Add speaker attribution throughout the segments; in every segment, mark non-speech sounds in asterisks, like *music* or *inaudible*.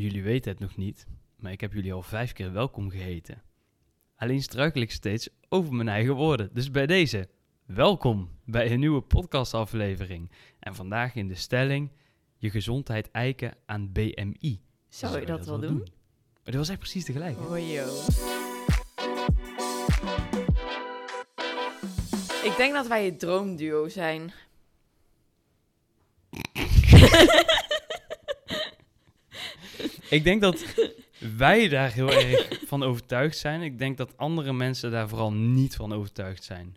Speaker 1: jullie weten het nog niet, maar ik heb jullie al vijf keer welkom geheten. Alleen struikel ik steeds over mijn eigen woorden. Dus bij deze, welkom bij een nieuwe podcastaflevering. En vandaag in de stelling, je gezondheid eiken aan BMI.
Speaker 2: Zou je dat wel doen?
Speaker 1: Maar dat was echt precies tegelijk. hè?
Speaker 2: Oh. Ik denk dat wij het droomduo zijn. *laughs*
Speaker 1: Ik denk dat *laughs* wij daar heel erg van overtuigd zijn. Ik denk dat andere mensen daar vooral niet van overtuigd zijn.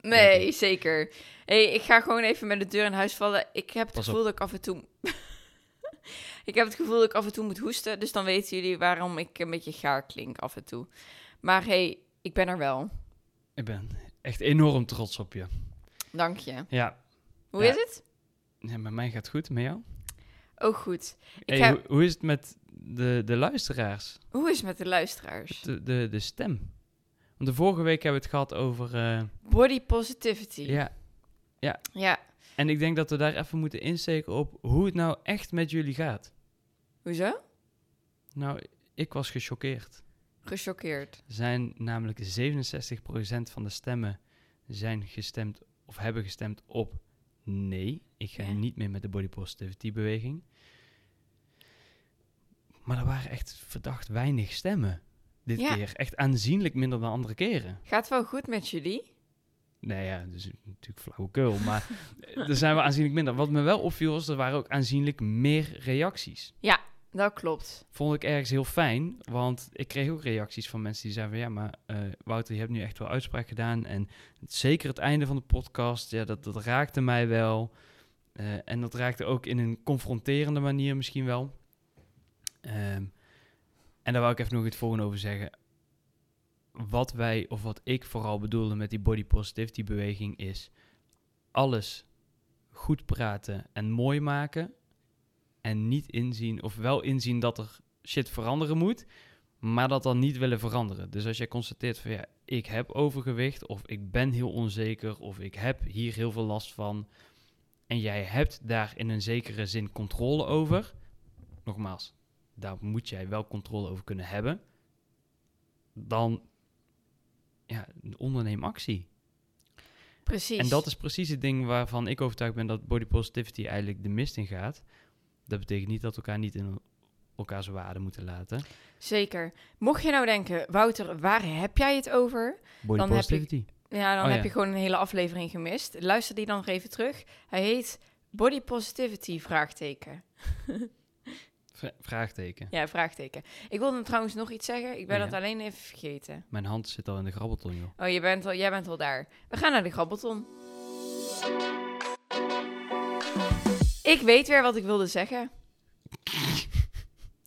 Speaker 2: Nee, zeker. hey, ik ga gewoon even met de deur in huis vallen. Ik heb het
Speaker 1: Pas op.
Speaker 2: gevoel dat ik af en toe... *laughs* ik heb het gevoel dat ik af en toe moet hoesten. Dus dan weten jullie waarom ik een beetje gaar klink af en toe. Maar hey, ik ben er wel.
Speaker 1: Ik ben echt enorm trots op je.
Speaker 2: Dank je.
Speaker 1: Ja,
Speaker 2: Hoe
Speaker 1: Ja.
Speaker 2: is het?
Speaker 1: ja met mij gaat het goed, met jou?
Speaker 2: Oh, goed. Ik
Speaker 1: Hey,
Speaker 2: heb...
Speaker 1: hoe, hoe is het met de, de luisteraars?
Speaker 2: Hoe is het met de luisteraars?
Speaker 1: De, de, de stem. Want de vorige week hebben we het gehad over... eh,
Speaker 2: Body positivity.
Speaker 1: ja,
Speaker 2: ja.
Speaker 1: en ik denk dat we daar even moeten insteken op hoe het nou echt met jullie gaat.
Speaker 2: Hoezo?
Speaker 1: Nou, ik was gechoqueerd.
Speaker 2: Gechoqueerd.
Speaker 1: Er zijn namelijk 67% van de stemmen zijn gestemd of hebben gestemd op nee. Ik ga
Speaker 2: Ja.
Speaker 1: niet meer met de body positivity beweging. Maar er waren echt verdacht weinig stemmen dit
Speaker 2: Ja.
Speaker 1: keer. Echt aanzienlijk minder dan andere keren.
Speaker 2: Gaat wel goed met jullie?
Speaker 1: Nee, ja, dus natuurlijk flauwekul, maar *laughs* er zijn wel aanzienlijk minder. Wat me wel opviel was, er waren ook aanzienlijk meer reacties.
Speaker 2: Dat klopt.
Speaker 1: Vond ik ergens heel fijn, want ik kreeg ook reacties van mensen die zeiden van... ja, maar eh, Wouter, je hebt nu echt wel uitspraak gedaan en zeker het einde van de podcast, ja, dat, dat raakte mij wel. Eh, en dat raakte ook in een confronterende manier misschien wel. Ehm, en daar wou ik even nog het volgende over zeggen. Wat wij, of wat ik vooral bedoelde met die body positivity beweging is... alles goed praten en mooi maken... en niet inzien, of wel inzien dat er shit veranderen moet... maar dat dan niet willen veranderen. Dus als jij constateert van ja, ik heb overgewicht... of ik ben heel onzeker, of ik heb hier heel veel last van... en jij hebt daar in een zekere zin controle over... nogmaals, daar moet jij wel controle over kunnen hebben... dan ja, onderneem actie.
Speaker 2: Precies.
Speaker 1: En dat is precies het ding waarvan ik overtuigd ben dat body positivity eigenlijk de mist in gaat. Dat betekent niet dat we elkaar niet in elkaars waarde moeten laten.
Speaker 2: Zeker. Mocht je nou denken, Wouter, waar heb jij het over?
Speaker 1: Body
Speaker 2: Dan heb je-
Speaker 1: positivity.
Speaker 2: Ja, dan
Speaker 1: Oh,
Speaker 2: heb
Speaker 1: ja.
Speaker 2: je gewoon een hele aflevering gemist. Luister die dan nog even terug. Hij heet Body Positivity, vraagteken. *laughs*
Speaker 1: Vra- vraagteken.
Speaker 2: Ja, vraagteken. Ik wilde trouwens nog iets zeggen. Ik ben
Speaker 1: Oh,
Speaker 2: dat
Speaker 1: ja.
Speaker 2: alleen even vergeten.
Speaker 1: Mijn hand zit al in de grabbelton, joh.
Speaker 2: Oh, je bent al, jij bent al daar. We gaan naar de grabbelton. Ik weet weer wat ik wilde zeggen.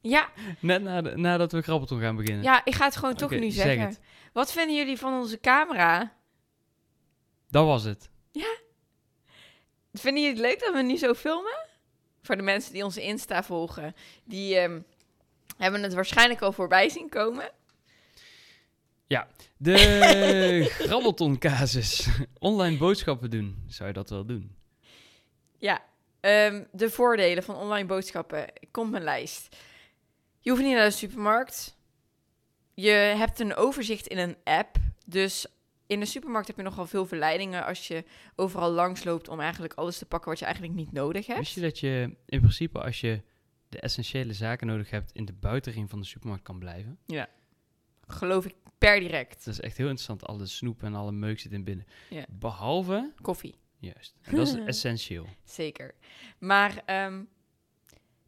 Speaker 2: Ja,
Speaker 1: Net na de- nadat we grabbelton gaan beginnen.
Speaker 2: ja, ik ga het gewoon toch nu
Speaker 1: zeg
Speaker 2: zeggen. Wat vinden jullie van onze camera?
Speaker 1: Dat was het.
Speaker 2: Vinden jullie het leuk dat we nu zo filmen? Voor de mensen die onze Insta volgen, die ehm, hebben het waarschijnlijk al voorbij zien komen.
Speaker 1: De *laughs* grabbelton casus. Online boodschappen doen. Zou je dat wel doen?
Speaker 2: Ja, ehm, de voordelen van online boodschappen. Komt mijn lijst. Je hoeft niet naar de supermarkt. Je hebt een overzicht in een app. Dus in de supermarkt heb je nogal veel verleidingen als je overal langs loopt om eigenlijk alles te pakken wat je eigenlijk niet nodig hebt.
Speaker 1: Wist je dat je in principe als je de essentiële zaken nodig hebt in de buitenring van de supermarkt kan blijven?
Speaker 2: Geloof ik per direct.
Speaker 1: Dat is echt heel interessant. Alle snoep en alle meuk zit in binnen.
Speaker 2: Ja.
Speaker 1: Behalve,
Speaker 2: Koffie.
Speaker 1: juist, en dat is *laughs* essentieel.
Speaker 2: Zeker. Maar ehm,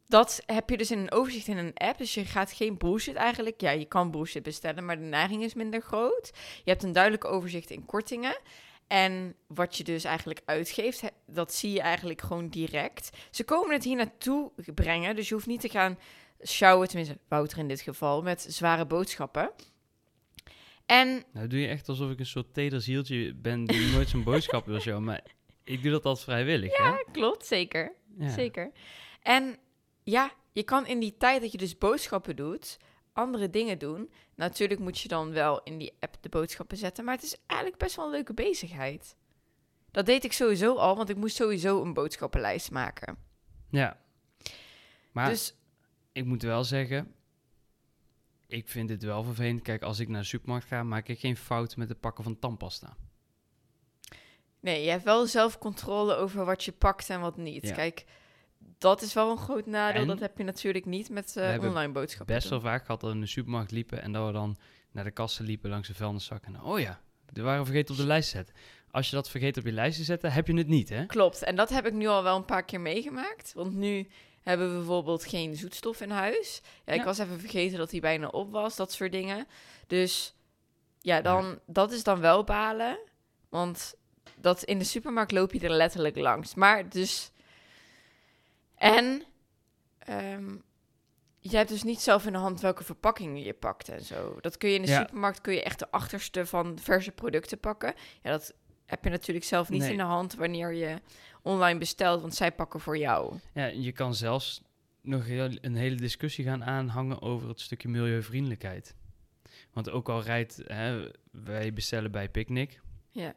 Speaker 2: dat heb je dus in een overzicht in een app. Dus je gaat geen bullshit eigenlijk. Ja, je kan bullshit bestellen, maar de neiging is minder groot. Je hebt een duidelijk overzicht in kortingen. En wat je dus eigenlijk uitgeeft, dat zie je eigenlijk gewoon direct. Ze komen het hier naartoe brengen, dus je hoeft niet te gaan sjouwen, tenminste Wouter in dit geval, met zware boodschappen. En
Speaker 1: Nou doe je echt alsof ik een soort teder zieltje ben die *laughs* nooit zo'n boodschap wil showen. Maar ik doe dat altijd vrijwillig, hè?
Speaker 2: klopt, zeker.
Speaker 1: Ja.
Speaker 2: Zeker. En ja, je kan in die tijd dat je dus boodschappen doet, andere dingen doen. Natuurlijk moet je dan wel in die app de boodschappen zetten, maar het is eigenlijk best wel een leuke bezigheid. Dat deed ik sowieso al, want ik moest sowieso een boodschappenlijst maken.
Speaker 1: Ja. Maar
Speaker 2: Dus
Speaker 1: ik moet wel zeggen, ik vind het wel vervelend. Kijk, als ik naar de supermarkt ga, maak ik geen fout met het pakken van tandpasta.
Speaker 2: Nee, je hebt wel zelf controle over wat je pakt en wat niet.
Speaker 1: Ja.
Speaker 2: Kijk, dat is wel een groot nadeel.
Speaker 1: En
Speaker 2: dat heb je natuurlijk niet met eh, online boodschappen.
Speaker 1: Best wel vaak gehad dat we in de supermarkt liepen en dat we dan naar de kassen liepen langs de vuilniszak. En oh ja, die waren vergeten op de lijst te zetten. Als je dat vergeet op je lijst te zetten, heb je het niet, hè?
Speaker 2: Klopt, en dat heb ik nu al wel een paar keer meegemaakt. Want nu hebben we bijvoorbeeld geen zoetstof in huis. Ja, ik
Speaker 1: Ja.
Speaker 2: was even vergeten dat hij bijna op was, dat soort dingen. Dus ja, dan, dat is dan wel balen. Want dat in de supermarkt loop je er letterlijk langs. Maar dus... En... ehm, je hebt dus niet zelf in de hand welke verpakkingen je pakt en zo. Dat kun je in de
Speaker 1: Ja.
Speaker 2: supermarkt, kun je echt de achterste van verse producten pakken. Ja, dat heb je natuurlijk zelf niet
Speaker 1: Nee.
Speaker 2: in de hand wanneer je online bestelt, want zij pakken voor jou.
Speaker 1: Ja, je kan zelfs nog heel, een hele discussie gaan aanhangen over het stukje milieuvriendelijkheid. Want ook al rijdt, hè, wij bestellen bij Picnic,
Speaker 2: Ja.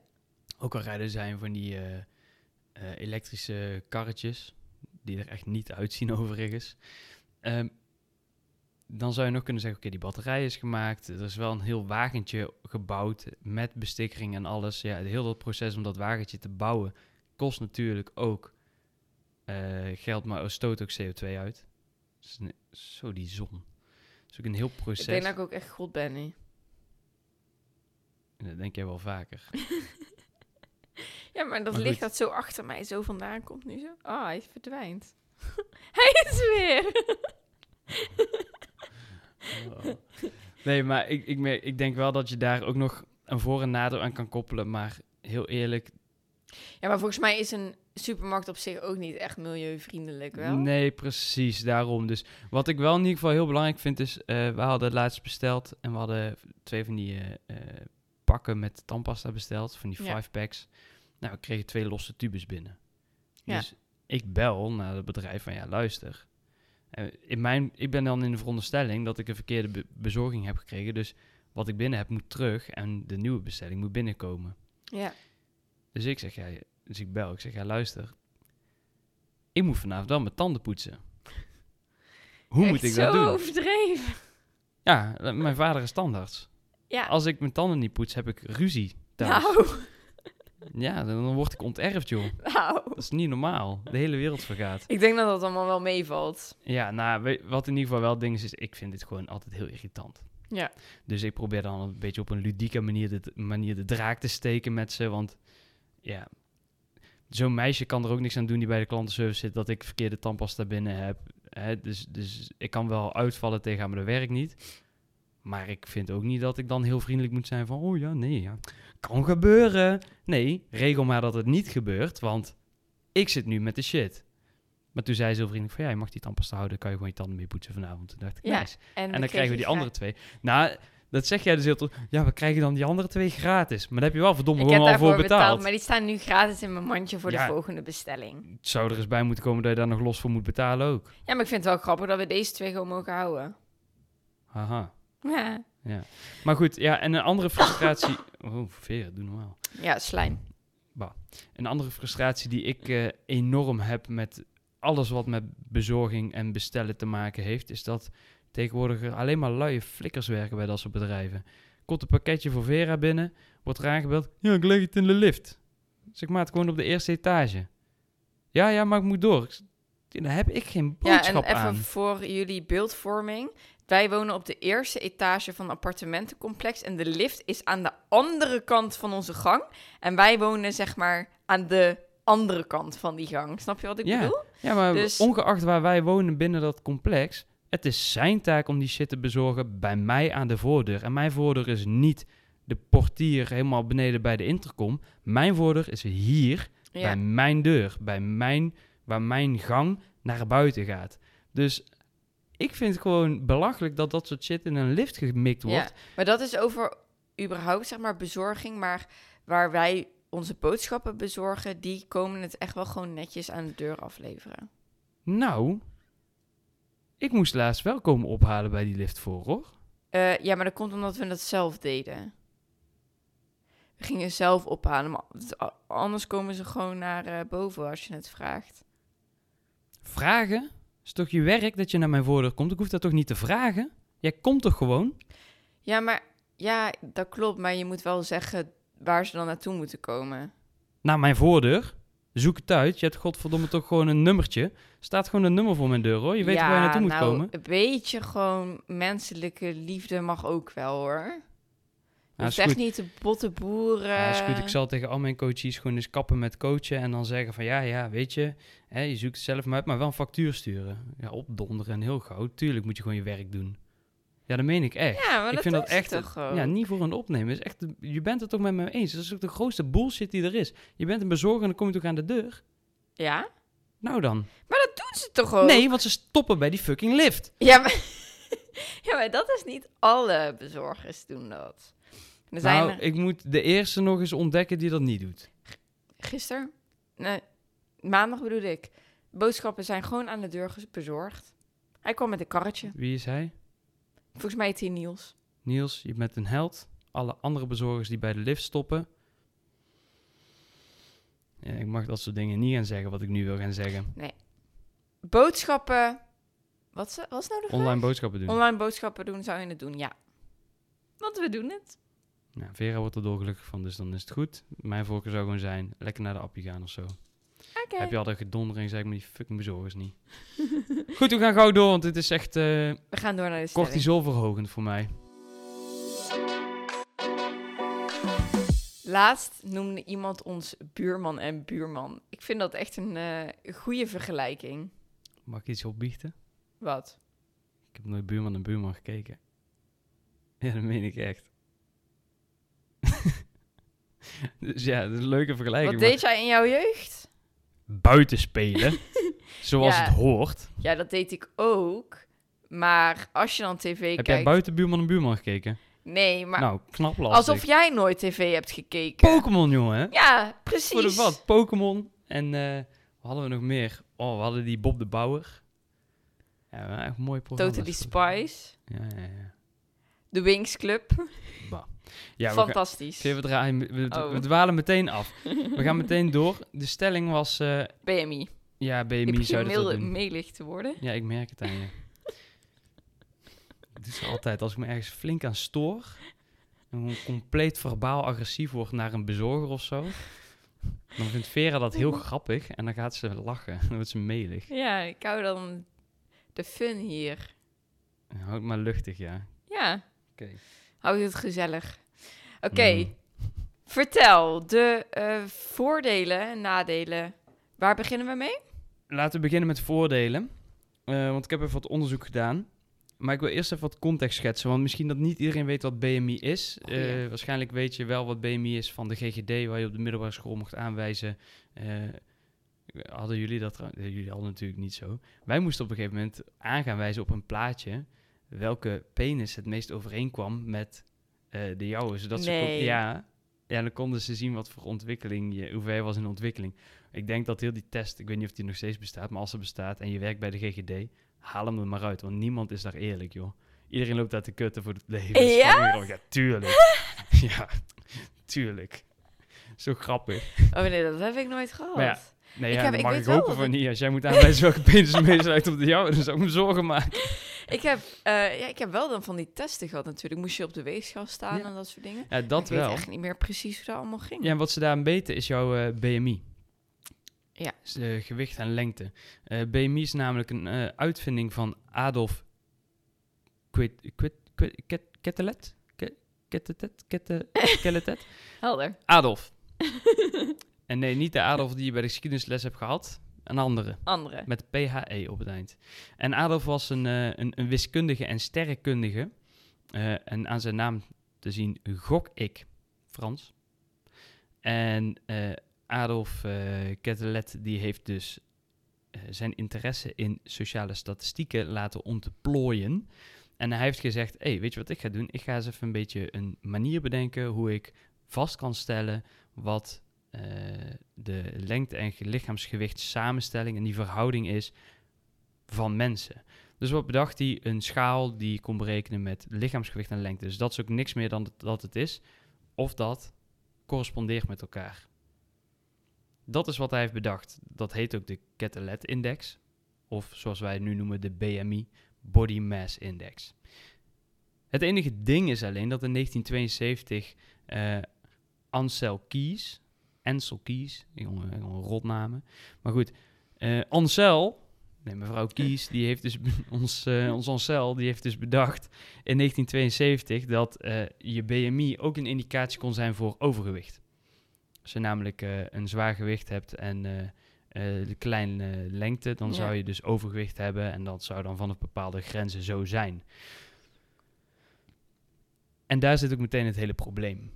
Speaker 1: ook al rijden zijn van die eh, eh, elektrische karretjes, die er echt niet uitzien *laughs* overigens. Ehm, dan zou je nog kunnen zeggen, oké, die batterij is gemaakt. Er is wel een heel wagentje gebouwd met bestikkering en alles. Ja, heel dat proces om dat wagentje te bouwen kost natuurlijk ook eh, geld, maar stoot ook CO2 uit. Dus zo die zon. Dat is ook een heel proces.
Speaker 2: Ik denk dat ik ook echt goed ben.
Speaker 1: En Dat denk jij wel vaker. *laughs*
Speaker 2: Ja, maar dat
Speaker 1: Maar
Speaker 2: licht dat zo achter mij zo vandaan komt nu zo. Ah, hij verdwijnt. *laughs* hij is weer.
Speaker 1: Oh. Nee, maar ik, ik, ik denk wel dat je daar ook nog een voor- en nadeel aan kan koppelen. Maar heel eerlijk,
Speaker 2: Ja, maar volgens mij is een supermarkt op zich ook niet echt milieuvriendelijk, wel?
Speaker 1: nee, precies, daarom. Dus wat ik wel in ieder geval heel belangrijk vind is, eh, we hadden het laatst besteld en we hadden twee van die eh, pakken met tandpasta besteld, van die five packs. Nou, we kregen twee losse tubes binnen.
Speaker 2: Ja.
Speaker 1: Dus ik bel naar het bedrijf van, ja, luister. In mijn, ik ben dan in de veronderstelling dat ik een verkeerde be- bezorging heb gekregen. Dus wat ik binnen heb moet terug en de nieuwe bestelling moet binnenkomen.
Speaker 2: Ja.
Speaker 1: Dus ik zeg, ja, dus ik bel. Ik zeg, ja, luister. Ik moet vanavond wel mijn tanden poetsen. *laughs* Hoe moet ik dat
Speaker 2: zo
Speaker 1: doen?
Speaker 2: overdreven.
Speaker 1: Ja, mijn vader is tandarts.
Speaker 2: Ja.
Speaker 1: Als ik mijn tanden niet poets, heb ik ruzie thuis.
Speaker 2: Nou,
Speaker 1: Ja, dan word ik onterfd, joh.
Speaker 2: nou.
Speaker 1: Dat is niet normaal. De hele wereld vergaat.
Speaker 2: Ik denk dat dat allemaal wel meevalt.
Speaker 1: Ja, nou, wat in ieder geval wel ding is, is ik vind dit gewoon altijd heel irritant.
Speaker 2: Ja.
Speaker 1: Dus ik probeer dan een beetje op een ludieke manier de, manier de draak te steken met ze. Want ja, zo'n meisje kan er ook niks aan doen die bij de klantenservice zit dat ik verkeerde tandpasta binnen heb. Hè, dus, dus ik kan wel uitvallen tegen haar, maar dat werkt niet. Maar ik vind ook niet dat ik dan heel vriendelijk moet zijn van, oh ja, nee, ja, kan gebeuren. Nee, regel maar dat het niet gebeurt, want ik zit nu met de shit. Maar toen zei ze heel vriendelijk van, ja, je mag die tandpasta houden, kan je gewoon je tanden mee poetsen vanavond. Toen dacht ik,
Speaker 2: Ja,
Speaker 1: nice.
Speaker 2: En,
Speaker 1: En dan krijgen we die andere twee. Nou, dat zeg jij dus heel tof. Ja, we krijgen dan die andere twee gratis. Maar daar heb je wel verdomme
Speaker 2: Ik
Speaker 1: gewoon al voor betaald.
Speaker 2: betaald, maar die staan nu gratis in mijn mandje voor
Speaker 1: Ja.
Speaker 2: de volgende bestelling.
Speaker 1: Het zou er eens bij moeten komen dat je daar nog los voor moet betalen ook.
Speaker 2: Ja, maar ik vind het wel grappig dat we deze twee gewoon mogen houden.
Speaker 1: Haha.
Speaker 2: Ja,
Speaker 1: Ja. Maar goed, ja, en een andere frustratie... *laughs* Oh, Vera, doe normaal.
Speaker 2: ja slijm.
Speaker 1: Een andere frustratie die ik eh, enorm heb met alles wat met bezorging en bestellen te maken heeft... is dat tegenwoordig er alleen maar luie flikkers werken bij dat soort bedrijven. Komt een pakketje voor Vera binnen, wordt er aangebeld... Ja, ik leg het in de lift. Zeg maar, het gewoon op de eerste etage. Ja, ja, maar ik moet door. Daar heb ik geen
Speaker 2: Ja, en
Speaker 1: boodschap
Speaker 2: even
Speaker 1: aan.
Speaker 2: voor jullie beeldvorming. Wij wonen op de eerste etage van een appartementencomplex. En de lift is aan de andere kant van onze gang. En wij wonen zeg maar aan de andere kant van die gang. Snap je wat ik
Speaker 1: Ja.
Speaker 2: bedoel?
Speaker 1: Ja, maar
Speaker 2: Dus-
Speaker 1: ongeacht waar wij wonen binnen dat complex, het is zijn taak om die shit te bezorgen bij mij aan de voordeur. En mijn voordeur is niet de portier helemaal beneden bij de intercom. Mijn voordeur is hier
Speaker 2: Ja.
Speaker 1: bij mijn deur, bij mijn, waar mijn gang naar buiten gaat. Dus ik vind het gewoon belachelijk dat dat soort shit in een lift gemikt wordt.
Speaker 2: Ja, maar dat is over überhaupt zeg maar bezorging. Maar waar wij onze boodschappen bezorgen, die komen het echt wel gewoon netjes aan de deur afleveren.
Speaker 1: Nou, ik moest laatst wel komen ophalen bij die lift voor, hoor.
Speaker 2: Eh, ja, maar dat komt omdat we dat zelf deden. We gingen zelf ophalen, maar anders komen ze gewoon naar eh, boven als je het vraagt.
Speaker 1: Vragen? Is toch je werk dat je naar mijn voordeur komt? Ik hoef dat toch niet te vragen? Jij komt toch gewoon?
Speaker 2: Ja, maar ja, dat klopt. Maar je moet wel zeggen waar ze dan naartoe moeten komen.
Speaker 1: Naar mijn voordeur? Zoek het uit. Je hebt godverdomme toch gewoon een nummertje. Staat gewoon een nummer voor mijn deur hoor. Je weet
Speaker 2: ja,
Speaker 1: waar je naartoe moet
Speaker 2: nou,
Speaker 1: komen.
Speaker 2: Een beetje gewoon menselijke liefde mag ook wel hoor.
Speaker 1: Ja, is
Speaker 2: echt
Speaker 1: goed.
Speaker 2: niet te botte boeren.
Speaker 1: Ja, is goed. Ik zal tegen al mijn coaches gewoon eens kappen met coachen. En dan zeggen van ja, ja, weet je, hè, je zoekt het zelf maar uit, maar wel een factuur sturen. Ja, opdonderen en heel gauw. Tuurlijk moet je gewoon je werk doen. Ja, dat meen ik echt.
Speaker 2: Ja, maar
Speaker 1: ik
Speaker 2: dat
Speaker 1: vind dat echt.
Speaker 2: toch.
Speaker 1: Ja, niet voor een opnemen. Is echt, je bent het toch met me eens. Dat is ook de grootste bullshit die er is. Je bent een bezorger en dan kom je toch aan de deur?
Speaker 2: Ja?
Speaker 1: Nou dan.
Speaker 2: Maar dat doen ze toch ook?
Speaker 1: Nee, want ze stoppen bij die fucking lift.
Speaker 2: Ja, maar, *laughs* ja, maar dat is niet alle bezorgers doen dat. Er zijn
Speaker 1: Nou,
Speaker 2: er
Speaker 1: ik moet de eerste nog eens ontdekken die dat niet doet.
Speaker 2: gisteren, nee, maandag bedoel ik, boodschappen zijn gewoon aan de deur bezorgd. Hij kwam met een karretje.
Speaker 1: Wie is hij?
Speaker 2: Volgens mij heet hij Niels.
Speaker 1: Niels, je bent een held. Alle andere bezorgers die bij de lift stoppen. Ja, ik mag dat soort dingen niet gaan zeggen wat ik nu wil gaan zeggen.
Speaker 2: Boodschappen, wat is, wat is nou de vraag?
Speaker 1: Online boodschappen doen.
Speaker 2: Online boodschappen doen, zou je het doen? Ja. Want we doen het.
Speaker 1: Nou, Vera wordt er dolgelukkig van, dus dan is het goed. Mijn voorkeur zou gewoon zijn, lekker naar de appie gaan of zo. Heb je al dat gedondering, zeg maar die fucking bezorgers niet. *laughs* goed, we gaan gauw door, want dit is echt eh
Speaker 2: We gaan door naar de
Speaker 1: cortisolverhogend voor mij.
Speaker 2: Laatst noemde iemand ons buurman en buurman. Ik vind dat echt een eh, goede vergelijking.
Speaker 1: Mag ik iets opbiechten?
Speaker 2: Wat?
Speaker 1: Ik heb nooit buurman en buurman gekeken. *laughs* Ja, dat meen ik echt. *laughs* dus ja, dat is een leuke vergelijking.
Speaker 2: Wat
Speaker 1: maar
Speaker 2: deed jij in jouw jeugd?
Speaker 1: Buiten spelen, *laughs* zoals
Speaker 2: Ja.
Speaker 1: het hoort.
Speaker 2: Ja, dat deed ik ook. Maar als je dan tv
Speaker 1: Heb jij
Speaker 2: kijkt...
Speaker 1: buiten buurman en buurman gekeken?
Speaker 2: Nee, maar
Speaker 1: nou, knap lastig.
Speaker 2: alsof jij nooit tv hebt gekeken.
Speaker 1: Pokémon, jongen.
Speaker 2: Ja, precies.
Speaker 1: Voor de wat? Pokémon. En eh, wat hadden we nog meer? Oh, we hadden die Bob de Bouwer. Ja, echt mooi programma.
Speaker 2: Totally Spice.
Speaker 1: Ja, ja, ja.
Speaker 2: De Wings Club.
Speaker 1: ja we, gaan,
Speaker 2: Fantastisch.
Speaker 1: We, draaien, we, we-
Speaker 2: Oh.
Speaker 1: we dwalen meteen af. We gaan *laughs* meteen door. De stelling was... eh,
Speaker 2: BMI.
Speaker 1: ja, BMI zou dat doen.
Speaker 2: melig te worden.
Speaker 1: Ja, ik merk het aan je. Het is altijd, als ik me ergens flink aan stoor... en compleet verbaal agressief word naar een bezorger of zo... dan vindt Vera dat heel grappig en dan gaat ze lachen. Dan wordt ze melig.
Speaker 2: Ja, ik hou dan de fun hier.
Speaker 1: Houd maar luchtig, ja.
Speaker 2: Ja, Hou het gezellig. Oké,
Speaker 1: Mm.
Speaker 2: vertel de eh, voordelen en nadelen. Waar beginnen we mee?
Speaker 1: Laten we beginnen met voordelen. Eh, want ik heb even wat onderzoek gedaan. Maar ik wil eerst even wat context schetsen. Want misschien dat niet iedereen weet wat BMI is.
Speaker 2: Oh, ja.
Speaker 1: Eh, waarschijnlijk weet je wel wat BMI is van de GGD, waar je op de middelbare school mocht aanwijzen. Hadden jullie dat? Jullie hadden natuurlijk niet zo. Wij moesten op een gegeven moment aan gaan wijzen op een plaatje welke penis het meest overeenkwam met eh, de jouwe. Zodat ze kon- ja, ja, dan konden ze zien wat voor ontwikkeling je, hoe ver je was in ontwikkeling. Ik denk dat heel die test, ik weet niet of die nog steeds bestaat, maar als er bestaat en je werkt bij de GGD, haal hem er maar uit, want niemand is daar eerlijk, joh. Iedereen loopt daar te kutten voor het leven.
Speaker 2: Ja?
Speaker 1: Ja, tuurlijk. *laughs* ja, tuurlijk. Zo grappig.
Speaker 2: Oh nee, dat heb ik nooit gehad.
Speaker 1: Maar ja, Nee,
Speaker 2: Ik
Speaker 1: ja,
Speaker 2: heb-
Speaker 1: dat
Speaker 2: ik
Speaker 1: mag
Speaker 2: weet
Speaker 1: ik hopen van
Speaker 2: ik-
Speaker 1: niet. Als jij moet aanwijzen *laughs* welke penis meest op de jouwe, dan zou ik me zorgen maken. *laughs*
Speaker 2: Ik heb, eh, ja, ik heb wel dan van die testen gehad natuurlijk. Moest je op de weegschaal staan
Speaker 1: Ja.
Speaker 2: en dat soort dingen.
Speaker 1: Ja, dat
Speaker 2: ik weet
Speaker 1: wel.
Speaker 2: echt niet meer precies hoe dat allemaal ging.
Speaker 1: Ja, en wat ze daar meten is jouw eh, BMI.
Speaker 2: Ja.
Speaker 1: Dus, gewicht en lengte. Eh, BMI is namelijk een uitvinding van Adolf Quit- Quit- Quit- Ket- Kettelet? *laughs*
Speaker 2: Helder.
Speaker 1: Adolf. En nee, niet de Adolf die je bij de geschiedenisles hebt gehad. Een andere.
Speaker 2: Andere.
Speaker 1: Met PHE op het eind. En Adolf was een, eh, een, een wiskundige en sterrenkundige. Eh, en aan zijn naam te zien gok ik Frans. En eh, Adolf Quetelet die heeft dus zijn interesse in sociale statistieken laten ontplooien. En hij heeft gezegd, hey, weet je wat ik ga doen? Ik ga eens even een beetje een manier bedenken hoe ik vast kan stellen wat eh, de lengte en ge- lichaamsgewicht samenstelling en die verhouding is van mensen. Dus wat bedacht hij? Een schaal die kon berekenen met lichaamsgewicht en lengte. Dus dat is ook niks meer dan dat- het is. Of dat correspondeert met elkaar. Dat is wat hij heeft bedacht. Dat heet ook de Quetelet-index. of zoals wij het nu noemen de BMI, Body Mass Index. Het enige ding is alleen dat in 1972 uh, Ansel Keys, Ansel Keys, jongen, rotnamen, maar goed, uh, Ansel, nee, mevrouw Kies, die heeft dus *laughs* ons, uh, ons Ansel, die heeft dus bedacht in 1972 dat uh, je BMI ook een indicatie kon zijn voor overgewicht. Als je namelijk een zwaar gewicht hebt en de kleine lengte, dan ja. zou je dus overgewicht hebben en dat zou dan vanaf bepaalde grenzen zo zijn. En daar zit ook meteen het hele probleem.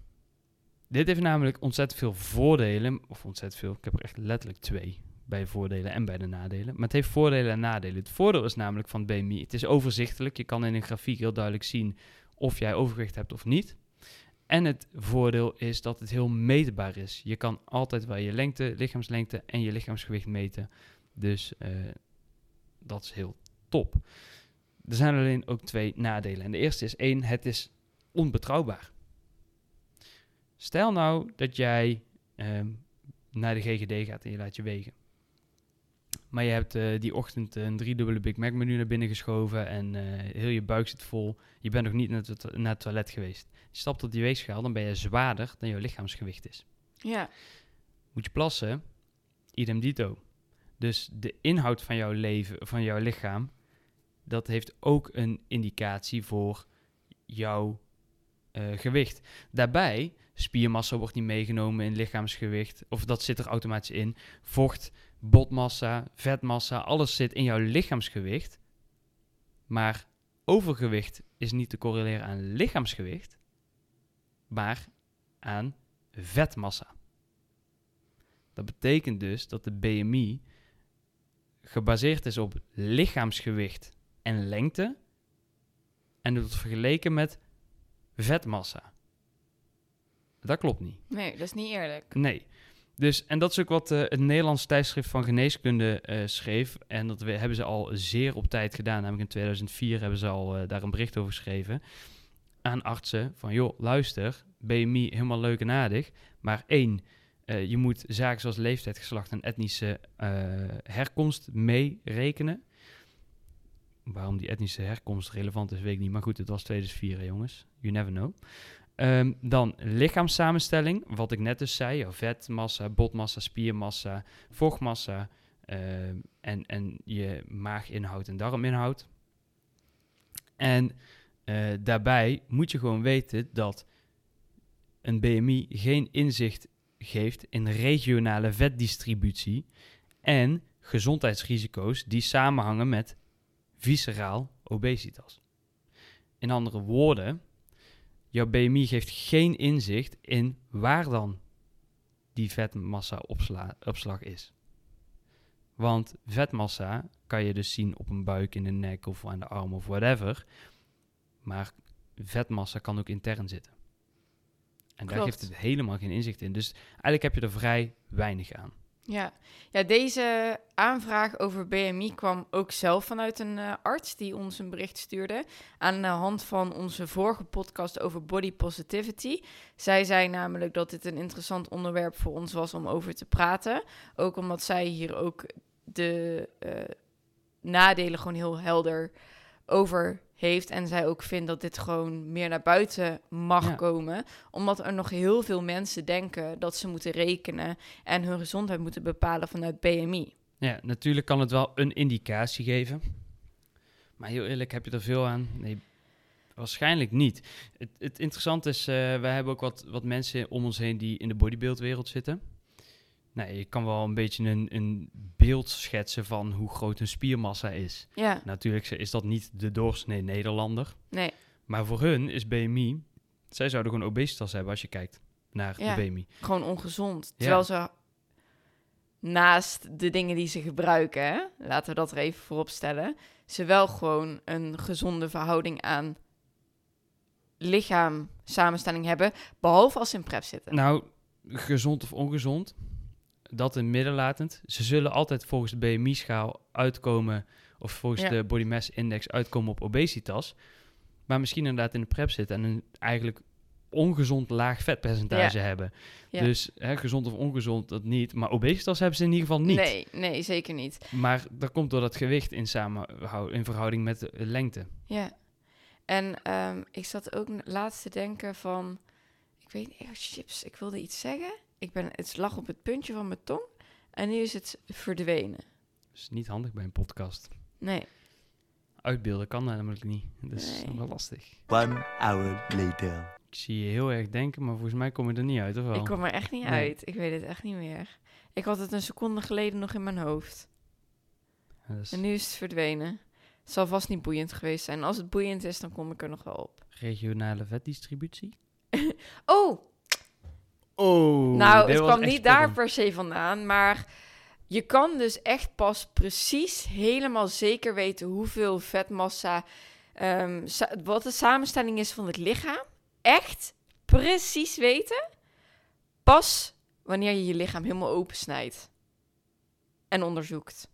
Speaker 1: Dit heeft namelijk ontzettend veel voordelen, of ontzettend veel, ik heb er echt letterlijk twee bij voordelen en bij de nadelen. Maar het heeft voordelen en nadelen. Het voordeel is namelijk van BMI, het is overzichtelijk. Je kan in een grafiek heel duidelijk zien of jij overgewicht hebt of niet. En het voordeel is dat het heel meetbaar is. Je kan altijd wel je lengte, lichaamslengte en je lichaamsgewicht meten. Dus uh, dat is heel top. Er zijn alleen ook twee nadelen. En de eerste is één, het is onbetrouwbaar. Stel nou dat jij um, naar de GGD gaat en je laat je wegen. Maar je hebt uh, die ochtend een driedubbele Big Mac menu naar binnen geschoven en uh, heel je buik zit vol. Je bent nog niet naar het, naar het toilet geweest. Je stapt op die weegschaal, dan ben je zwaarder dan jouw lichaamsgewicht is.
Speaker 2: Ja.
Speaker 1: Moet je plassen, idem dito. Dus de inhoud van jouw leven, van jouw lichaam, dat heeft ook een indicatie voor jouw uh, gewicht. Daarbij, spiermassa wordt niet meegenomen in lichaamsgewicht, of dat zit er automatisch in. Vocht, botmassa, vetmassa, alles zit in jouw lichaamsgewicht. Maar overgewicht is niet te correleren aan lichaamsgewicht, maar aan vetmassa. Dat betekent dus dat de BMI gebaseerd is op lichaamsgewicht en lengte en wordt vergeleken met vetmassa. Dat klopt niet.
Speaker 2: Nee, dat is niet eerlijk.
Speaker 1: Nee. Dus, en dat is ook wat uh, het Nederlands tijdschrift van geneeskunde uh, schreef. En dat we, hebben ze al zeer op tijd gedaan. Namelijk in 2004 hebben ze al uh, daar een bericht over geschreven. Aan artsen van, joh, luister, BMI helemaal leuk en aardig. Maar één, je moet zaken zoals leeftijd, geslacht en etnische herkomst meerekenen. Waarom die etnische herkomst relevant is, weet ik niet. Maar goed, het was 2004, hè, jongens. You never know. Um, dan lichaamssamenstelling, wat ik net dus zei. Vetmassa, botmassa, spiermassa, vochtmassa um, en, en je maaginhoud en darminhoud. En uh, daarbij moet je gewoon weten dat een BMI geen inzicht geeft in regionale vetdistributie en gezondheidsrisico's die samenhangen met visceraal obesitas. In andere woorden, jouw BMI geeft geen inzicht in waar dan die vetmassa-opslag is. Want vetmassa kan je dus zien op een buik, in de nek of aan de arm of whatever. Maar vetmassa kan ook intern zitten. En Klopt. daar geeft het helemaal geen inzicht in. Dus eigenlijk heb je er vrij weinig aan.
Speaker 2: Ja. ja, deze aanvraag over BMI kwam ook zelf vanuit een uh, arts die ons een bericht stuurde. Aan de hand van onze vorige podcast over body positivity. Zij zei namelijk dat dit een interessant onderwerp voor ons was om over te praten. Ook omdat zij hier ook de uh, nadelen gewoon heel helder over heeft. En zij ook vindt dat dit gewoon meer naar buiten mag ja. komen. Omdat er nog heel veel mensen denken dat ze moeten rekenen en hun gezondheid moeten bepalen vanuit BMI.
Speaker 1: Ja, natuurlijk kan het wel een indicatie geven. Maar heel eerlijk, heb je er veel aan? Nee, waarschijnlijk niet. Het, het interessante is, uh, wij hebben ook wat, wat mensen om ons heen die in de bodybuildwereld zitten. Nou, je kan wel een beetje een, een beeld schetsen van hoe groot een spiermassa is.
Speaker 2: Ja.
Speaker 1: Natuurlijk is dat niet de doorsnee Nederlander.
Speaker 2: Nee.
Speaker 1: Maar voor hun is BMI... Zij zouden gewoon obesitas hebben als je kijkt naar
Speaker 2: ja,
Speaker 1: de BMI.
Speaker 2: Gewoon ongezond. Terwijl ze naast de dingen die ze gebruiken, laten we dat er even voorop stellen, ze wel gewoon een gezonde verhouding aan lichaam samenstelling hebben, behalve als ze in prep zitten.
Speaker 1: Nou, gezond of ongezond, dat in midden latend. Ze zullen altijd volgens de BMI-schaal uitkomen, of volgens
Speaker 2: Ja.
Speaker 1: de Body Mass Index uitkomen op obesitas. Maar misschien inderdaad in de prep zitten en een, eigenlijk ongezond laag vetpercentage hebben.
Speaker 2: Ja.
Speaker 1: Dus hè, gezond of ongezond, dat niet. Maar obesitas hebben ze in ieder geval niet.
Speaker 2: Nee, nee, zeker niet.
Speaker 1: Maar dat komt door dat gewicht in, samenhou- in verhouding met de lengte.
Speaker 2: Ja. En ehm, ik zat ook laatst te denken van... Ik weet niet, oh, chips, ik wilde iets zeggen. Ik ben, het lag op het puntje van mijn tong. En nu is het verdwenen.
Speaker 1: Dat is niet handig bij een podcast.
Speaker 2: Nee.
Speaker 1: Uitbeelden kan namelijk niet. Dat is
Speaker 2: Nee.
Speaker 1: wel lastig.
Speaker 3: One hour later.
Speaker 1: Ik zie je heel erg denken, maar volgens mij kom je er niet uit, of wel?
Speaker 2: Ik kom er echt niet
Speaker 1: Nee.
Speaker 2: uit. Ik weet het echt niet meer. Ik had het een seconde geleden nog in mijn hoofd.
Speaker 1: Dat is
Speaker 2: En nu is het verdwenen. Het zal vast niet boeiend geweest zijn. Als het boeiend is, dan kom ik er nog wel op.
Speaker 1: regionale vetdistributie. *laughs*
Speaker 2: Oh,
Speaker 1: Oh,
Speaker 2: nou, het kwam niet daar per se vandaan, maar je kan dus echt pas precies helemaal zeker weten hoeveel vetmassa, ehm, wat de samenstelling is van het lichaam. Echt precies weten. Pas wanneer je je lichaam helemaal opensnijdt en onderzoekt.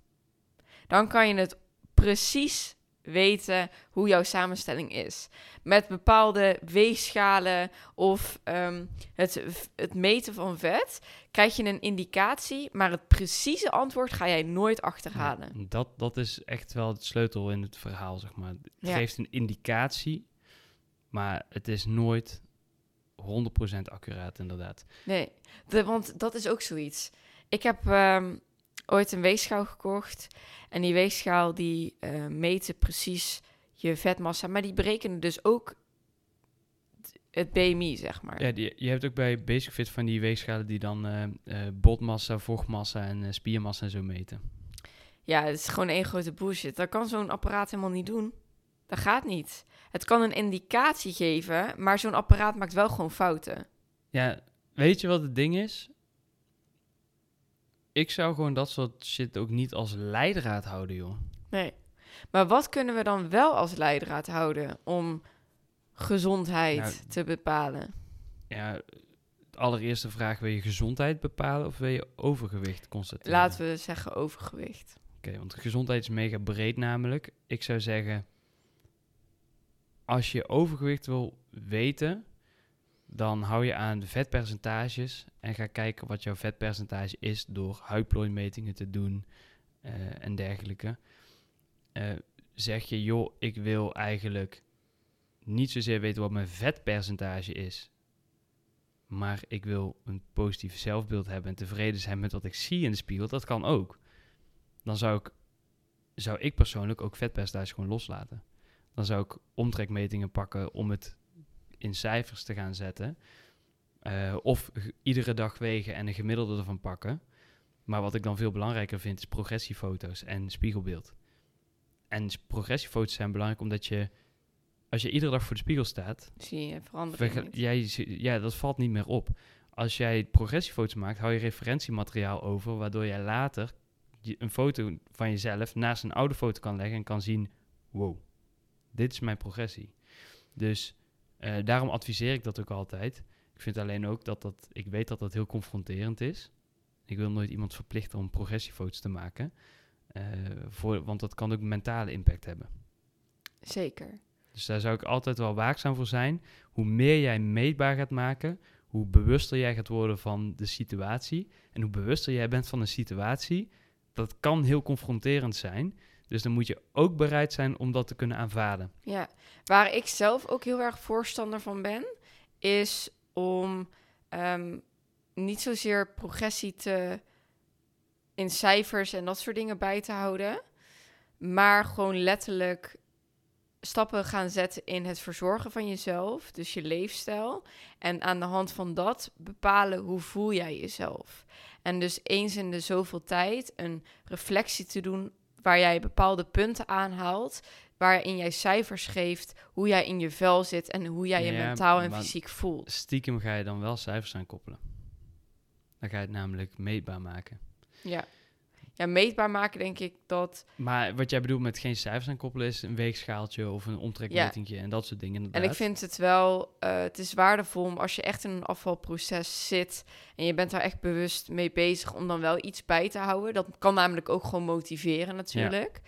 Speaker 2: Dan kan je het precies weten hoe jouw samenstelling is. Met bepaalde weegschalen of ehm, het, het meten van vet krijg je een indicatie, maar het precieze antwoord ga jij nooit achterhalen.
Speaker 1: Ja, dat, dat is echt wel het sleutel in het verhaal, zeg maar. Het
Speaker 2: Ja.
Speaker 1: geeft een indicatie, maar het is nooit 100% accuraat, inderdaad.
Speaker 2: Nee, de, want dat is ook zoiets. Ik heb ehm, ooit een weegschaal gekocht en die weegschaal die eh meten precies je vetmassa, maar die berekenen dus ook het BMI, zeg maar.
Speaker 1: Ja, die, je hebt ook bij Basic Fit van die weegschalen die dan eh, eh, botmassa, vochtmassa en spiermassa en zo meten.
Speaker 2: Ja, het is gewoon één grote bullshit. Dat kan zo'n apparaat helemaal niet doen. Dat gaat niet. Het kan een indicatie geven, maar zo'n apparaat maakt wel gewoon fouten.
Speaker 1: Ja, weet je wat het ding is? Ik zou gewoon dat soort shit ook niet als leidraad houden, joh.
Speaker 2: Nee. Maar wat kunnen we dan wel als leidraad houden om gezondheid
Speaker 1: Nou,
Speaker 2: te bepalen?
Speaker 1: Ja, de allereerste vraag, wil je gezondheid bepalen of wil je overgewicht constateren?
Speaker 2: Laten we zeggen overgewicht.
Speaker 1: Oké, want gezondheid is mega breed namelijk. Ik zou zeggen, als je overgewicht wil weten, dan hou je aan de vetpercentages en ga kijken wat jouw vetpercentage is door huidplooimetingen te doen eh, en dergelijke. Eh, zeg je, joh, ik wil eigenlijk niet zozeer weten wat mijn vetpercentage is, maar ik wil een positief zelfbeeld hebben en tevreden zijn met wat ik zie in de spiegel, dat kan ook dan zou ik, zou ik persoonlijk ook vetpercentage gewoon loslaten. Dan zou ik omtrekmetingen pakken om het in cijfers te gaan zetten. Eh, of iedere dag wegen en een gemiddelde ervan pakken. Maar wat ik dan veel belangrijker vind, is progressiefoto's en spiegelbeeld. En progressiefoto's zijn belangrijk omdat je, als je iedere dag voor de spiegel staat,
Speaker 2: Zie je verandering
Speaker 1: jij, ja, dat valt niet meer op. Als jij progressiefoto's maakt, hou je referentiemateriaal over, waardoor jij later een foto van jezelf naast een oude foto kan leggen en kan zien, wow, dit is mijn progressie. Dus eh, daarom adviseer ik dat ook altijd. Ik vind alleen ook dat dat, ik weet dat dat heel confronterend is. Ik wil nooit iemand verplichten om progressiefoto's te maken, eh, voor, want dat kan ook mentale impact hebben.
Speaker 2: Zeker.
Speaker 1: Dus daar zou ik altijd wel waakzaam voor zijn. Hoe meer jij meetbaar gaat maken, hoe bewuster jij gaat worden van de situatie. En hoe bewuster jij bent van een situatie, dat kan heel confronterend zijn. Dus dan moet je ook bereid zijn om dat te kunnen aanvaarden.
Speaker 2: Ja, waar ik zelf ook heel erg voorstander van ben, is om ehm, niet zozeer progressie te in cijfers en dat soort dingen bij te houden, maar gewoon letterlijk stappen gaan zetten in het verzorgen van jezelf, dus je leefstijl, en aan de hand van dat bepalen hoe voel jij jezelf. En dus eens in de zoveel tijd een reflectie te doen waar jij bepaalde punten aanhaalt waarin jij cijfers geeft hoe jij in je vel zit en hoe jij je
Speaker 1: Ja,
Speaker 2: mentaal en fysiek voelt.
Speaker 1: Stiekem ga je dan wel cijfers aan koppelen. Dan ga je het namelijk meetbaar maken.
Speaker 2: Ja. Ja, meetbaar maken denk ik dat...
Speaker 1: Maar wat jij bedoelt met geen cijfers aan koppelen is een weegschaaltje of een omtrekmetingje en dat soort dingen.
Speaker 2: En ik vind het wel, eh, het is waardevol om als je echt in een afvalproces zit en je bent daar echt bewust mee bezig om dan wel iets bij te houden. Dat kan namelijk ook gewoon motiveren natuurlijk.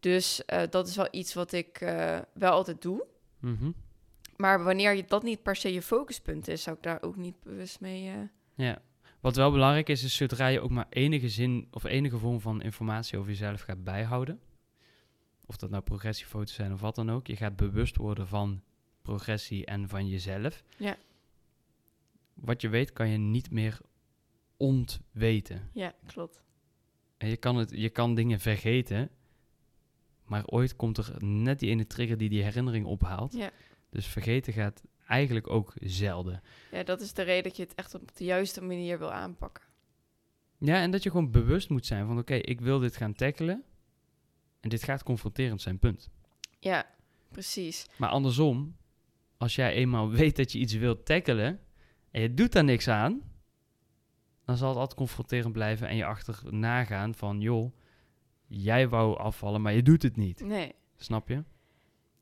Speaker 2: Dus eh, dat is wel iets wat ik eh, wel altijd doe.
Speaker 1: Mhm.
Speaker 2: Maar wanneer je dat niet per se je focuspunt is, zou ik daar ook niet bewust mee.
Speaker 1: Ja. Wat wel belangrijk is, is zodra je ook maar enige zin of enige vorm van informatie over jezelf gaat bijhouden. Of dat nou progressiefoto's zijn of wat dan ook. Je gaat bewust worden van progressie en van jezelf.
Speaker 2: Ja.
Speaker 1: Wat je weet, kan je niet meer ontweten.
Speaker 2: Ja, klopt.
Speaker 1: En je kan, het, je kan dingen vergeten, maar ooit komt er net die ene trigger die die herinnering ophaalt.
Speaker 2: Ja.
Speaker 1: Dus vergeten gaat eigenlijk ook zelden.
Speaker 2: ja, dat is de reden dat je het echt op de juiste manier wil aanpakken.
Speaker 1: Ja, en dat je gewoon bewust moet zijn van oké, ik wil dit gaan tackelen. En dit gaat confronterend zijn, punt.
Speaker 2: Ja, precies.
Speaker 1: Maar andersom, als jij eenmaal *laughs* weet dat je iets wilt tackelen en je doet daar niks aan, dan zal het altijd confronterend blijven en je achterna gaan van joh, jij wou afvallen, maar je doet het niet.
Speaker 2: Nee.
Speaker 1: Snap je?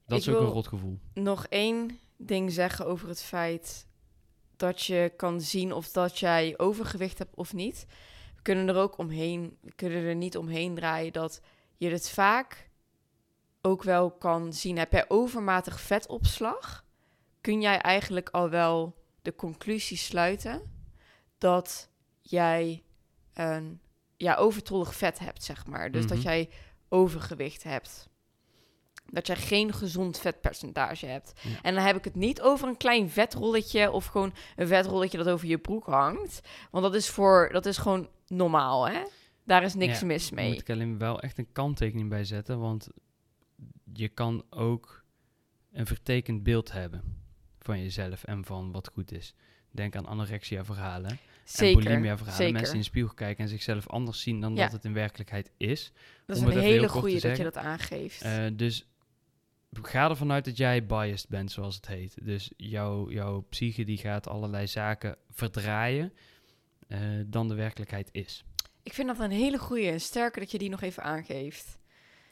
Speaker 1: Dat
Speaker 2: Ik
Speaker 1: is ook een rot gevoel.
Speaker 2: Nog één ding zeggen over het feit dat je kan zien of dat jij overgewicht hebt of niet. We kunnen er ook omheen, we kunnen er niet omheen draaien dat je het vaak ook wel kan zien. Heb jij overmatig vetopslag? Kun jij eigenlijk al wel de conclusie sluiten dat jij een ja, overtollig vet hebt, zeg maar. Dus dat
Speaker 1: Mhm.
Speaker 2: jij overgewicht hebt. Dat jij geen gezond vetpercentage hebt.
Speaker 1: Ja.
Speaker 2: En dan heb ik het niet over een klein vetrolletje of gewoon een vetrolletje dat over je broek hangt. Want dat is, voor, dat is gewoon normaal, hè? Daar is niks
Speaker 1: Ja,
Speaker 2: mis
Speaker 1: Daar
Speaker 2: mee.
Speaker 1: moet ik alleen wel echt een kanttekening bij zetten, want je kan ook een vertekend beeld hebben van jezelf en van wat goed is. Denk aan anorexia verhalen en
Speaker 2: Zeker,
Speaker 1: bulimia verhalen.
Speaker 2: zeker.
Speaker 1: Mensen in de spiegel kijken en zichzelf anders zien dan
Speaker 2: Ja.
Speaker 1: dat het in werkelijkheid is.
Speaker 2: dat is een hele goede dat je dat aangeeft.
Speaker 1: Eh, dus ga ervan uit dat jij biased bent, zoals het heet. Dus jouw, jouw psyche die gaat allerlei zaken verdraaien eh, dan de werkelijkheid is.
Speaker 2: ik vind dat een hele goede en sterker dat je die nog even aangeeft.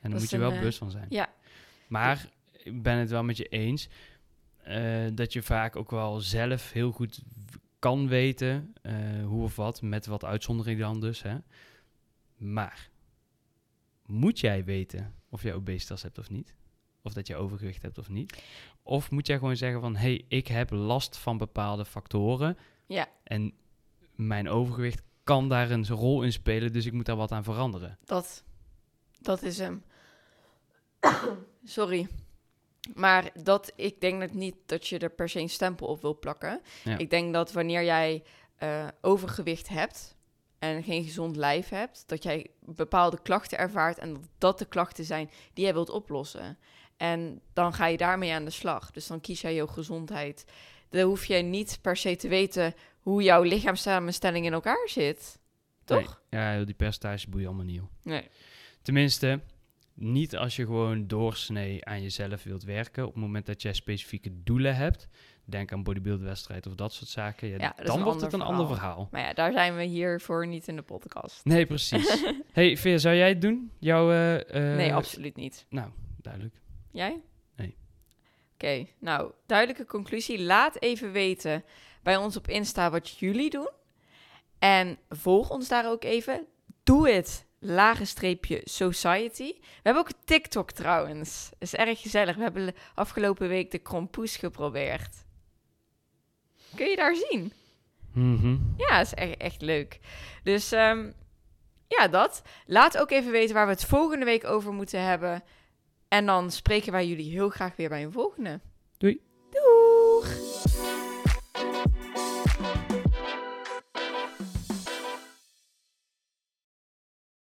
Speaker 1: En daar moet je
Speaker 2: een,
Speaker 1: wel
Speaker 2: eh,
Speaker 1: bewust van zijn.
Speaker 2: Ja,
Speaker 1: Maar ik ben het wel met je eens eh, dat je vaak ook wel zelf heel goed kan weten hoe of wat, met wat uitzondering dan dus. Hè. Maar moet jij weten of je obesitas hebt of niet? Of dat je overgewicht hebt of niet? Of moet jij gewoon zeggen van, hé, hey, ik heb last van bepaalde factoren
Speaker 2: ja,
Speaker 1: en mijn overgewicht kan daar een rol in spelen, dus ik moet daar wat aan veranderen.
Speaker 2: dat, dat is hem. *coughs* Sorry. Maar dat, ik denk net niet dat je er per se een stempel op wil plakken.
Speaker 1: Ja.
Speaker 2: Ik denk dat wanneer jij eh, overgewicht hebt en geen gezond lijf hebt, dat jij bepaalde klachten ervaart en dat dat de klachten zijn die jij wilt oplossen. En dan ga je daarmee aan de slag. Dus dan kies jij jouw gezondheid. Dan hoef jij niet per se te weten hoe jouw lichaamssamenstelling in elkaar zit. Toch?
Speaker 1: Nee, ja, die percentages boeien allemaal niet. joh.
Speaker 2: Nee.
Speaker 1: Tenminste, niet als je gewoon doorsnee aan jezelf wilt werken. Op het moment dat jij specifieke doelen hebt. Denk aan bodybuildwedstrijd of dat soort zaken. Ja,
Speaker 2: Ja,
Speaker 1: dan wordt het een ander
Speaker 2: verhaal. Maar ja, daar zijn we hier voor niet in de podcast.
Speaker 1: Nee, precies. *laughs* hey, Veer, zou jij het doen? Jouw, eh, eh,
Speaker 2: nee, absoluut niet.
Speaker 1: Nou, duidelijk.
Speaker 2: Jij?
Speaker 1: Nee.
Speaker 2: Oké, nou, duidelijke conclusie. Laat even weten bij ons op Insta wat jullie doen. En volg ons daar ook even. Doe het, lage streepje society. We hebben ook TikTok trouwens. is erg gezellig. We hebben afgelopen week de krompoes geprobeerd. Kun je daar zien?
Speaker 1: Mhm.
Speaker 2: Ja, is echt, echt leuk. Dus ehm, ja, dat. Laat ook even weten waar we het volgende week over moeten hebben. En dan spreken wij jullie heel graag weer bij een volgende.
Speaker 1: Doei.
Speaker 2: Doeg!